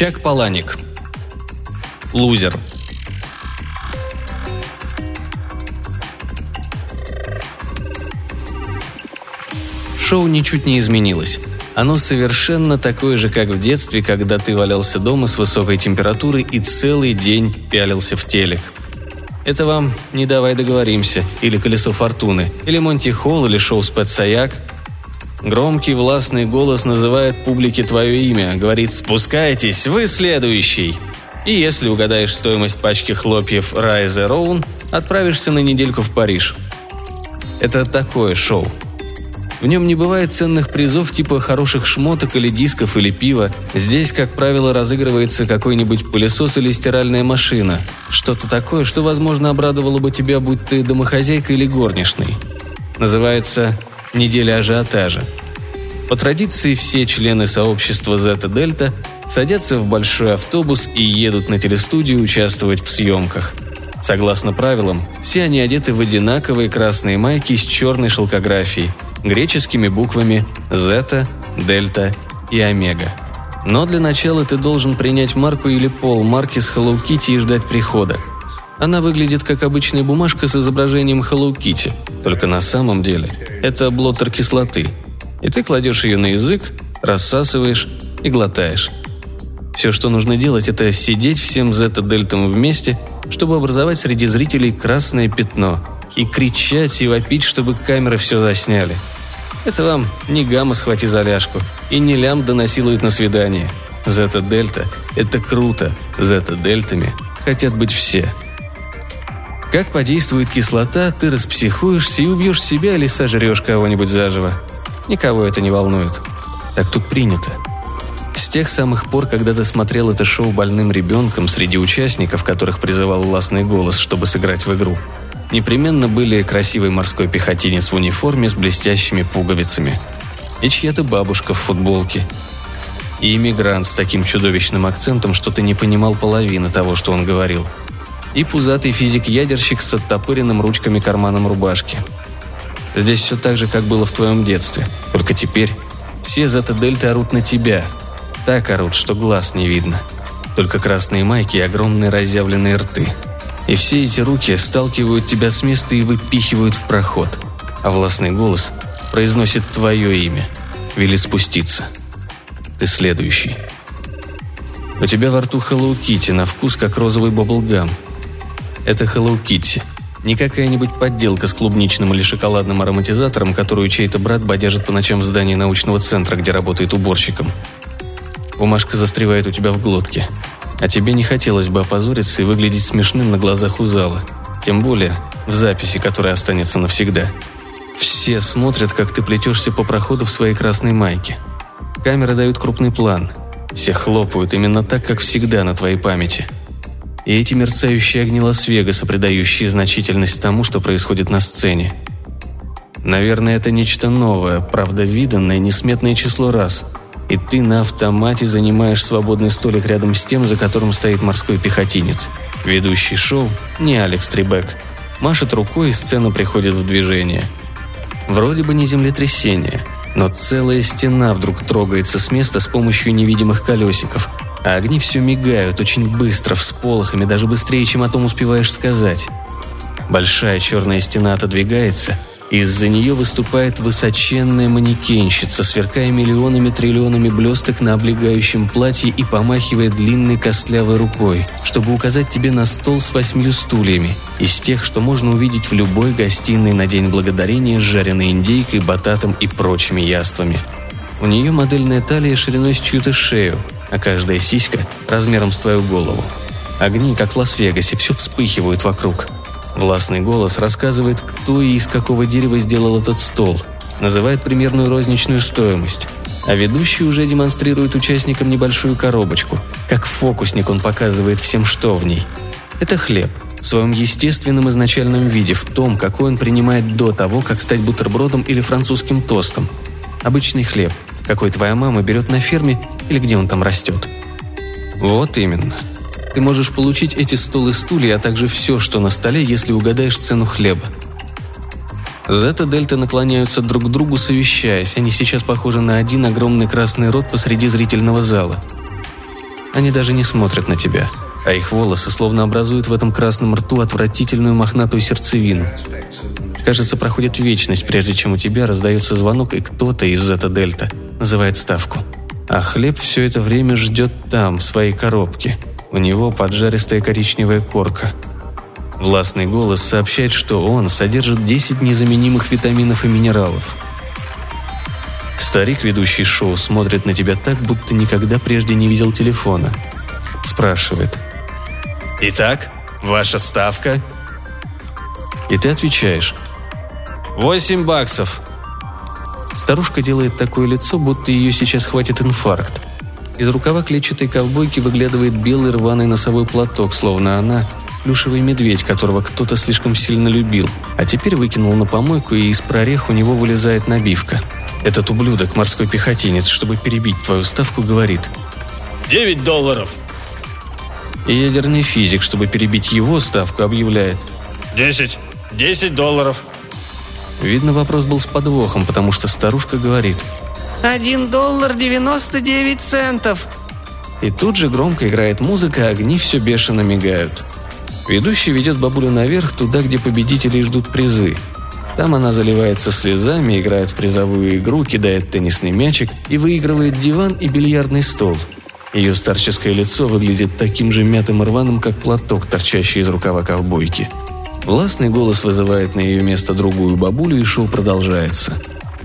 Чак Паланик. Лузер. Шоу ничуть не изменилось. Оно совершенно такое же, как в детстве, когда ты валялся дома с высокой температурой и целый день пялился в телек. Это вам «Не давай договоримся» или «Колесо фортуны», или «Монти Холл» или шоу «Спецсаяк». Громкий властный голос называет публике твое имя, говорит «Спускайтесь, вы следующий!» И если угадаешь стоимость пачки хлопьев Райзе Роун, отправишься на недельку в Париж. Это такое шоу – в нем не бывает ценных призов типа хороших шмоток или дисков или пива. Здесь, как правило, разыгрывается какой-нибудь пылесос или стиральная машина. Что-то такое, что, возможно, обрадовало бы тебя, будь ты домохозяйкой или горничной. Называется «Неделя ажиотажа». По традиции все члены сообщества Зета Дельта садятся в большой автобус и едут на телестудию участвовать в съемках. Согласно правилам, все они одеты в одинаковые красные майки с черной шелкографией – греческими буквами зета, дельта и омега. Но для начала ты должен принять марку или пол марки с Hello Kitty и ждать прихода. Она выглядит как обычная бумажка с изображением Hello Kitty, только на самом деле это блоттер кислоты. И ты кладешь ее на язык, рассасываешь и глотаешь. Все, что нужно делать, это сидеть всем зета-дельтам вместе, чтобы образовать среди зрителей красное пятно – и кричать и вопить, чтобы камеры все засняли. Это вам не гамма схвати за ляжку, и не лямбда насилует на свидание. Зета-дельта – это круто, зета-дельтами хотят быть все. Как подействует кислота, ты распсихуешься и убьешь себя или сожрешь кого-нибудь заживо. Никого это не волнует. Так тут принято. С тех самых пор, когда ты смотрел это шоу больным ребенком среди участников, которых призывал властный голос, чтобы сыграть в игру – непременно были красивый морской пехотинец в униформе с блестящими пуговицами и чья-то бабушка в футболке. И иммигрант с таким чудовищным акцентом, что ты не понимал половины того, что он говорил. И пузатый физик-ядерщик с оттопыренным ручками карманом рубашки. Здесь все так же, как было в твоем детстве, только теперь все зета-дельты орут на тебя. Так орут, что глаз не видно. Только красные майки и огромные разъявленные рты – и все эти руки сталкивают тебя с места и выпихивают в проход. А властный голос произносит твое имя, велит спуститься. Ты следующий. У тебя во рту Hello Kitty на вкус как розовый баблгам. Это Hello Kitty. Не какая-нибудь подделка с клубничным или шоколадным ароматизатором, которую чей-то брат бодяжит по ночам в здании научного центра, где работает уборщиком. Бумажка застревает у тебя в глотке – а тебе не хотелось бы опозориться и выглядеть смешным на глазах у зала. Тем более в записи, которая останется навсегда. Все смотрят, как ты плетешься по проходу в своей красной майке. Камеры дают крупный план. Все хлопают именно так, как всегда на твоей памяти. И эти мерцающие огни Лас-Вегаса, придающие значительность тому, что происходит на сцене. Наверное, это нечто новое, правда виданное несметное число раз – и ты на автомате занимаешь свободный столик рядом с тем, за которым стоит морской пехотинец. Ведущий шоу не Алекс Трибек. Машет рукой, и сцена приходит в движение. Вроде бы не землетрясение, но целая стена вдруг трогается с места с помощью невидимых колесиков, а огни все мигают очень быстро, всполохами, даже быстрее, чем о том успеваешь сказать. Большая черная стена отодвигается – из-за нее выступает высоченная манекенщица, сверкая миллионами-триллионами блесток на облегающем платье и помахивая длинной костлявой рукой, чтобы указать тебе на стол с восьмью стульями, из тех, что можно увидеть в любой гостиной на День Благодарения с жареной индейкой, бататом и прочими яствами. У нее модельная талия шириной с чью-то шею, а каждая сиська размером с твою голову. Огни, как в Лас-Вегасе, все вспыхивают вокруг – Властный голос рассказывает, кто и из какого дерева сделал этот стол, называет примерную розничную стоимость. А ведущий уже демонстрирует участникам небольшую коробочку. Как фокусник он показывает всем, что в ней. Это хлеб, в своем естественном изначальном виде, в том, какой он принимает до того, как стать бутербродом или французским тостом. Обычный хлеб, какой твоя мама берет на ферме или где он там растет. Вот именно – ты можешь получить эти стол и стулья, а также все, что на столе, если угадаешь цену хлеба. Зета Дельта наклоняются друг к другу, совещаясь. Они сейчас похожи на один огромный красный рот посреди зрительного зала. Они даже не смотрят на тебя, а их волосы словно образуют в этом красном рту отвратительную мохнатую сердцевину. Кажется, проходит вечность, прежде чем у тебя раздается звонок, и кто-то из Зета-Дельта называет ставку. А хлеб все это время ждет там, в своей коробке. У него поджаристая коричневая корка. Властный голос сообщает, что он содержит 10 незаменимых витаминов и минералов. Старик, ведущий шоу, смотрит на тебя так, будто никогда прежде не видел телефона. Спрашивает. «Итак, ваша ставка?» И ты отвечаешь. «Восемь баксов». Старушка делает такое лицо, будто ее сейчас хватит инфаркт. Из рукава клетчатой ковбойки выглядывает белый рваный носовой платок, словно она – плюшевый медведь, которого кто-то слишком сильно любил, а теперь выкинул на помойку, и из прорех у него вылезает набивка. Этот ублюдок, морской пехотинец, чтобы перебить твою ставку, говорит «Девять долларов!» И ядерный физик, чтобы перебить его ставку, объявляет «Десять! Десять долларов!» Видно, вопрос был с подвохом, потому что старушка говорит «Один доллар девяносто девять центов!» И тут же громко играет музыка, а огни все бешено мигают. Ведущий ведет бабулю наверх, туда, где победители ждут призы. Там она заливается слезами, играет в призовую игру, кидает теннисный мячик и выигрывает диван и бильярдный стол. Ее старческое лицо выглядит таким же мятым и рваным, как платок, торчащий из рукава ковбойки. Властный голос вызывает на ее место другую бабулю, и шоу продолжается.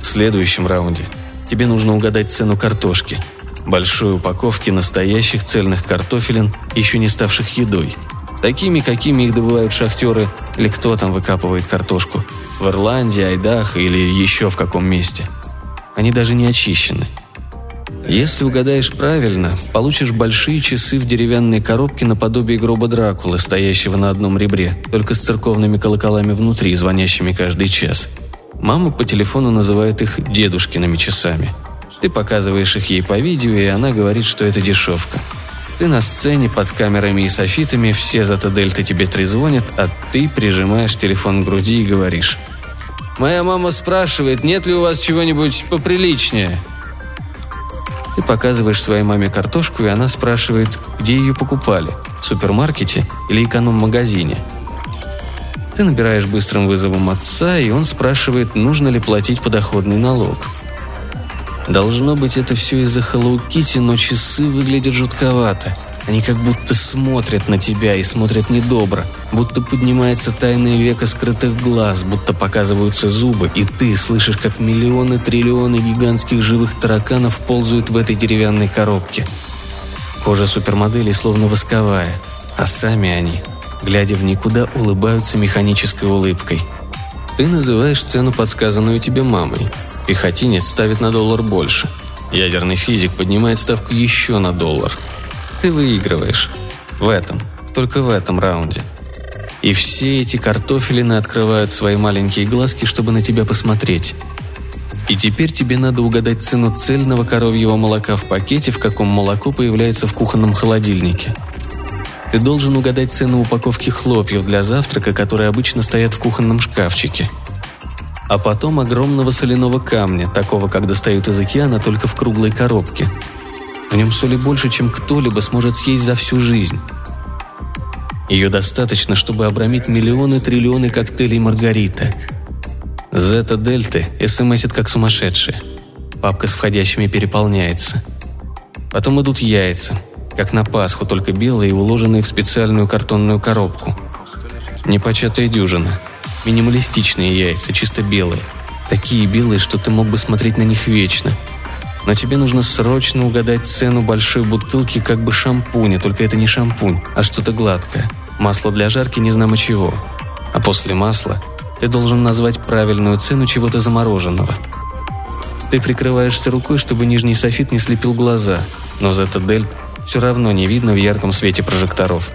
В следующем раунде тебе нужно угадать цену картошки. Большой упаковки настоящих цельных картофелин, еще не ставших едой. Такими, какими их добывают шахтеры или кто там выкапывает картошку. В Ирландии, Айдахо или еще в каком месте. Они даже не очищены – если угадаешь правильно, получишь большие часы в деревянной коробке наподобие гроба Дракулы, стоящего на одном ребре, только с церковными колоколами внутри, звонящими каждый час. Мама по телефону называет их «дедушкиными часами». Ты показываешь их ей по видео, и она говорит, что это дешевка. Ты на сцене под камерами и софитами, все зато дельты тебе трезвонят, а ты прижимаешь телефон к груди и говоришь. «Моя мама спрашивает, нет ли у вас чего-нибудь поприличнее?» Ты показываешь своей маме картошку, и она спрашивает, где ее покупали – в супермаркете или эконом-магазине. Ты набираешь быстрым вызовом отца, и он спрашивает, нужно ли платить подоходный налог. Должно быть, это все из-за Хэллоу но часы выглядят жутковато – они как будто смотрят на тебя и смотрят недобро, будто поднимается тайное веко скрытых глаз, будто показываются зубы, и ты слышишь, как миллионы триллионы гигантских живых тараканов ползают в этой деревянной коробке. Кожа супермодели словно восковая, а сами они, глядя в никуда, улыбаются механической улыбкой. Ты называешь цену, подсказанную тебе мамой. Пехотинец ставит на доллар больше. Ядерный физик поднимает ставку еще на доллар – ты выигрываешь. В этом. Только в этом раунде. И все эти картофелины открывают свои маленькие глазки, чтобы на тебя посмотреть. И теперь тебе надо угадать цену цельного коровьего молока в пакете, в каком молоко появляется в кухонном холодильнике. Ты должен угадать цену упаковки хлопьев для завтрака, которые обычно стоят в кухонном шкафчике. А потом огромного соляного камня, такого, как достают из океана, только в круглой коробке – в нем соли больше, чем кто-либо сможет съесть за всю жизнь. Ее достаточно, чтобы обрамить миллионы-триллионы коктейлей Маргарита. Зета-дельты смсит как сумасшедшие. Папка с входящими переполняется. Потом идут яйца, как на Пасху, только белые и уложенные в специальную картонную коробку. Непочатая дюжина. Минималистичные яйца, чисто белые. Такие белые, что ты мог бы смотреть на них вечно – но тебе нужно срочно угадать цену большой бутылки как бы шампуня, только это не шампунь, а что-то гладкое. Масло для жарки не знамо чего. А после масла ты должен назвать правильную цену чего-то замороженного. Ты прикрываешься рукой, чтобы нижний софит не слепил глаза, но за этот дельт все равно не видно в ярком свете прожекторов.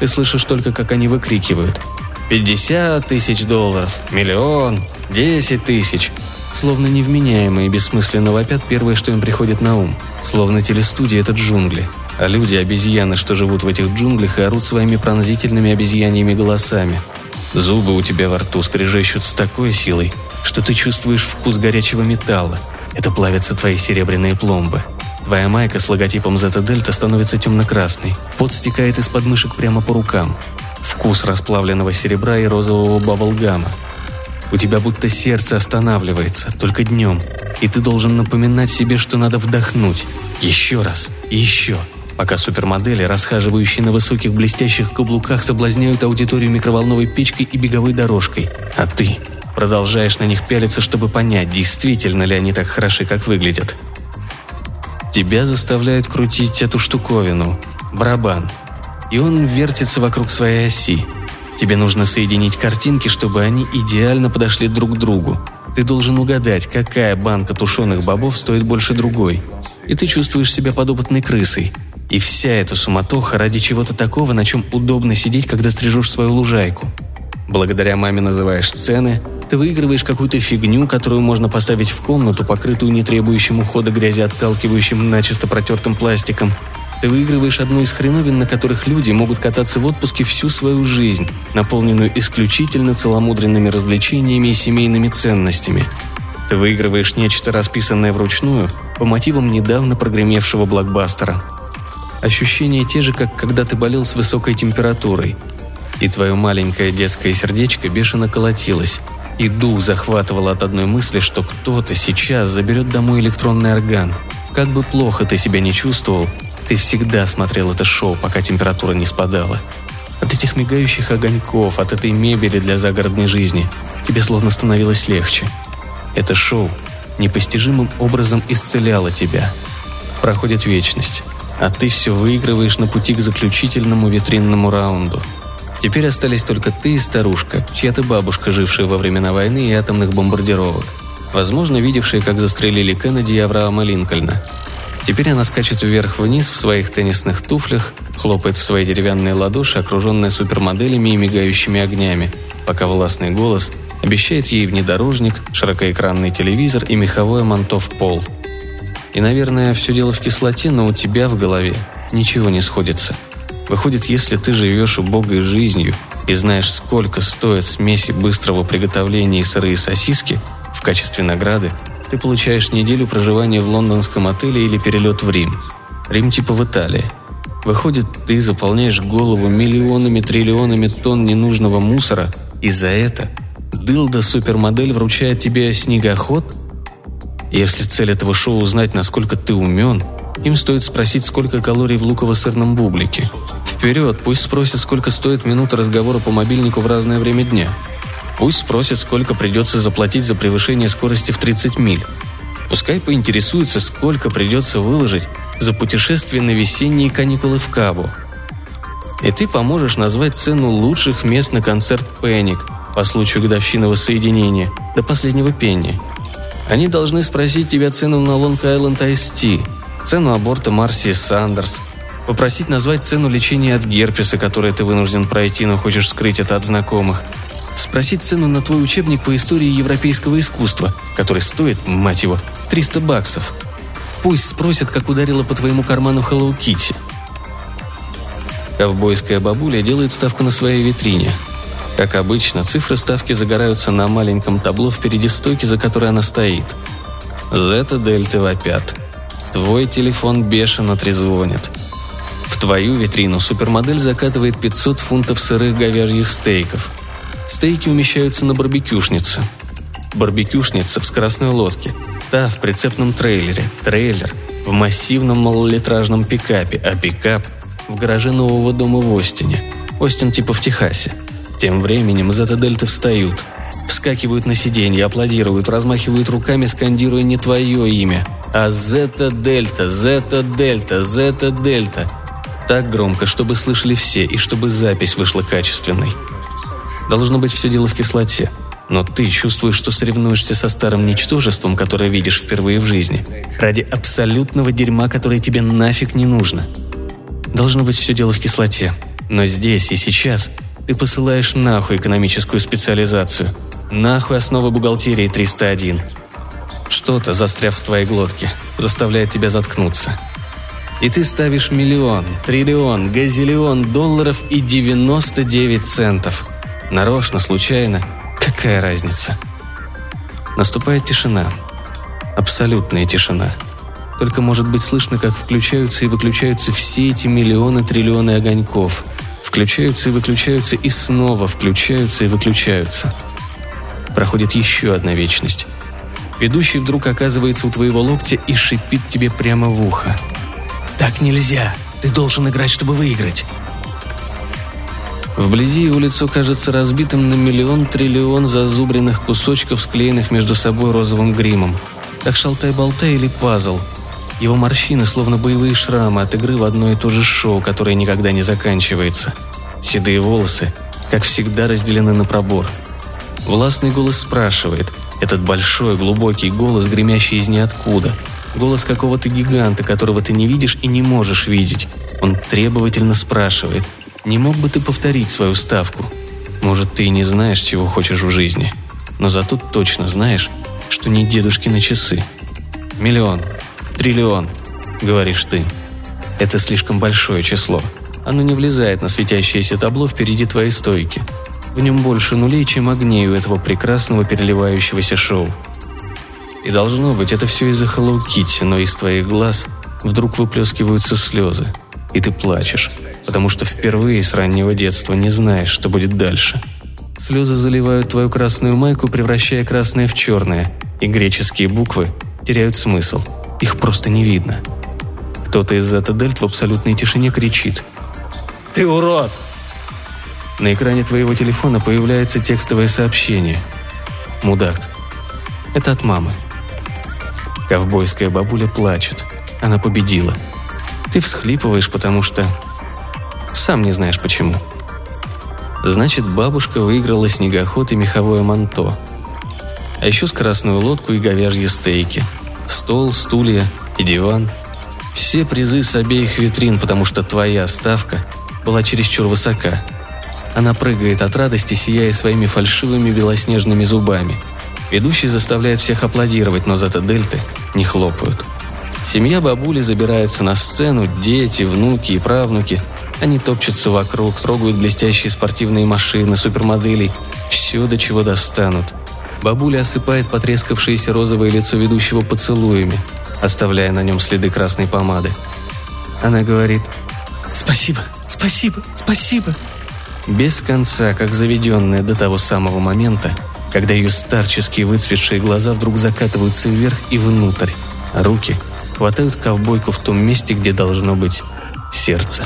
Ты слышишь только, как они выкрикивают. «Пятьдесят тысяч долларов! Миллион! Десять тысяч!» Словно невменяемые бессмысленно вопят первое, что им приходит на ум. Словно телестудия – это джунгли. А люди – обезьяны, что живут в этих джунглях и орут своими пронзительными обезьяньими голосами. Зубы у тебя во рту скрежещут с такой силой, что ты чувствуешь вкус горячего металла. Это плавятся твои серебряные пломбы. Твоя майка с логотипом Zeta Delta становится темно-красной. Пот стекает из подмышек прямо по рукам. Вкус расплавленного серебра и розового баблгама. У тебя будто сердце останавливается, только днем. И ты должен напоминать себе, что надо вдохнуть. Еще раз. И еще. Пока супермодели, расхаживающие на высоких блестящих каблуках, соблазняют аудиторию микроволновой печкой и беговой дорожкой. А ты продолжаешь на них пялиться, чтобы понять, действительно ли они так хороши, как выглядят. Тебя заставляют крутить эту штуковину – барабан. И он вертится вокруг своей оси. Тебе нужно соединить картинки, чтобы они идеально подошли друг к другу. Ты должен угадать, какая банка тушеных бобов стоит больше другой. И ты чувствуешь себя подопытной крысой. И вся эта суматоха ради чего-то такого, на чем удобно сидеть, когда стрижешь свою лужайку. Благодаря маме называешь цены, ты выигрываешь какую-то фигню, которую можно поставить в комнату, покрытую не требующим ухода грязи отталкивающим начисто протертым пластиком. Ты выигрываешь одну из хреновин, на которых люди могут кататься в отпуске всю свою жизнь, наполненную исключительно целомудренными развлечениями и семейными ценностями. Ты выигрываешь нечто, расписанное вручную, по мотивам недавно прогремевшего блокбастера. Ощущения те же, как когда ты болел с высокой температурой. И твое маленькое детское сердечко бешено колотилось, и дух захватывал от одной мысли, что кто-то сейчас заберет домой электронный орган. Как бы плохо ты себя не чувствовал, ты всегда смотрел это шоу, пока температура не спадала. От этих мигающих огоньков, от этой мебели для загородной жизни тебе словно становилось легче. Это шоу непостижимым образом исцеляло тебя. Проходит вечность, а ты все выигрываешь на пути к заключительному витринному раунду – Теперь остались только ты и старушка, чья-то бабушка, жившая во времена войны и атомных бомбардировок. Возможно, видевшая, как застрелили Кеннеди и Авраама Линкольна. Теперь она скачет вверх-вниз в своих теннисных туфлях, хлопает в свои деревянные ладоши, окруженная супермоделями и мигающими огнями, пока властный голос обещает ей внедорожник, широкоэкранный телевизор и меховое манто в пол. И, наверное, все дело в кислоте, но у тебя в голове ничего не сходится – Выходит, если ты живешь убогой жизнью и знаешь, сколько стоят смеси быстрого приготовления и сырые сосиски, в качестве награды ты получаешь неделю проживания в лондонском отеле или перелет в Рим. Рим типа в Италии. Выходит, ты заполняешь голову миллионами, триллионами тонн ненужного мусора, и за это дылда-супермодель вручает тебе снегоход? Если цель этого шоу узнать, насколько ты умен – им стоит спросить, сколько калорий в луково-сырном бублике. Вперед, пусть спросят, сколько стоит минута разговора по мобильнику в разное время дня. Пусть спросят, сколько придется заплатить за превышение скорости в 30 миль. Пускай поинтересуются, сколько придется выложить за путешествие на весенние каникулы в Кабу. И ты поможешь назвать цену лучших мест на концерт «Пэник» по случаю годовщины воссоединения до последнего пенни. Они должны спросить тебя цену на Лонг-Айленд Ice цену аборта Марси Сандерс, попросить назвать цену лечения от герпеса, которое ты вынужден пройти, но хочешь скрыть это от знакомых, спросить цену на твой учебник по истории европейского искусства, который стоит, мать его, 300 баксов. Пусть спросят, как ударила по твоему карману Hello Kitty. Ковбойская бабуля делает ставку на своей витрине. Как обычно, цифры ставки загораются на маленьком табло впереди стойки, за которой она стоит. Зета дельты вопят – Твой телефон бешено трезвонит. В твою витрину супермодель закатывает 500 фунтов сырых говяжьих стейков. Стейки умещаются на барбекюшнице. Барбекюшница в скоростной лодке. Та в прицепном трейлере. Трейлер в массивном малолитражном пикапе, а пикап в гараже нового дома в Остине. Остин типа в Техасе. Тем временем зета-дельты встают. Вскакивают на сиденье, аплодируют, размахивают руками, скандируя не твое имя, а зета-дельта, зета-дельта, зета-дельта. Так громко, чтобы слышали все и чтобы запись вышла качественной. Должно быть все дело в кислоте. Но ты чувствуешь, что соревнуешься со старым ничтожеством, которое видишь впервые в жизни, ради абсолютного дерьма, которое тебе нафиг не нужно. Должно быть все дело в кислоте. Но здесь и сейчас ты посылаешь нахуй экономическую специализацию. Нахуй основы бухгалтерии 301. Что-то, застряв в твоей глотке, заставляет тебя заткнуться. И ты ставишь миллион, триллион, газиллион долларов и 99 центов. Нарочно, случайно. Какая разница? Наступает тишина. Абсолютная тишина. Только может быть слышно, как включаются и выключаются все эти миллионы триллионы огоньков. Включаются и выключаются и снова включаются и выключаются. Проходит еще одна вечность. Ведущий вдруг оказывается у твоего локтя и шипит тебе прямо в ухо. «Так нельзя! Ты должен играть, чтобы выиграть!» Вблизи его лицо кажется разбитым на миллион-триллион зазубренных кусочков, склеенных между собой розовым гримом. Как шалтай-болтай или пазл. Его морщины, словно боевые шрамы от игры в одно и то же шоу, которое никогда не заканчивается. Седые волосы, как всегда, разделены на пробор. Властный голос спрашивает. Этот большой, глубокий голос, гремящий из ниоткуда. Голос какого-то гиганта, которого ты не видишь и не можешь видеть. Он требовательно спрашивает – не мог бы ты повторить свою ставку? Может, ты и не знаешь, чего хочешь в жизни, но зато точно знаешь, что не дедушки на часы. Миллион, триллион, говоришь ты. Это слишком большое число. Оно не влезает на светящееся табло впереди твоей стойки. В нем больше нулей, чем огней у этого прекрасного переливающегося шоу. И должно быть, это все из-за Хэллоу но из твоих глаз вдруг выплескиваются слезы, и ты плачешь, потому что впервые с раннего детства не знаешь, что будет дальше. Слезы заливают твою красную майку, превращая красное в черное, и греческие буквы теряют смысл. Их просто не видно. Кто-то из зета дельт в абсолютной тишине кричит. «Ты урод!» На экране твоего телефона появляется текстовое сообщение. «Мудак». Это от мамы. Ковбойская бабуля плачет. Она победила. Ты всхлипываешь, потому что сам не знаешь почему. Значит, бабушка выиграла снегоход и меховое манто. А еще скоростную лодку и говяжьи стейки. Стол, стулья и диван. Все призы с обеих витрин, потому что твоя ставка была чересчур высока. Она прыгает от радости, сияя своими фальшивыми белоснежными зубами. Ведущий заставляет всех аплодировать, но зато дельты не хлопают. Семья бабули забирается на сцену, дети, внуки и правнуки – они топчутся вокруг, трогают блестящие спортивные машины, супермоделей. Все, до чего достанут. Бабуля осыпает потрескавшееся розовое лицо ведущего поцелуями, оставляя на нем следы красной помады. Она говорит «Спасибо, спасибо, спасибо». Без конца, как заведенная до того самого момента, когда ее старческие выцветшие глаза вдруг закатываются вверх и внутрь, а руки хватают ковбойку в том месте, где должно быть сердце.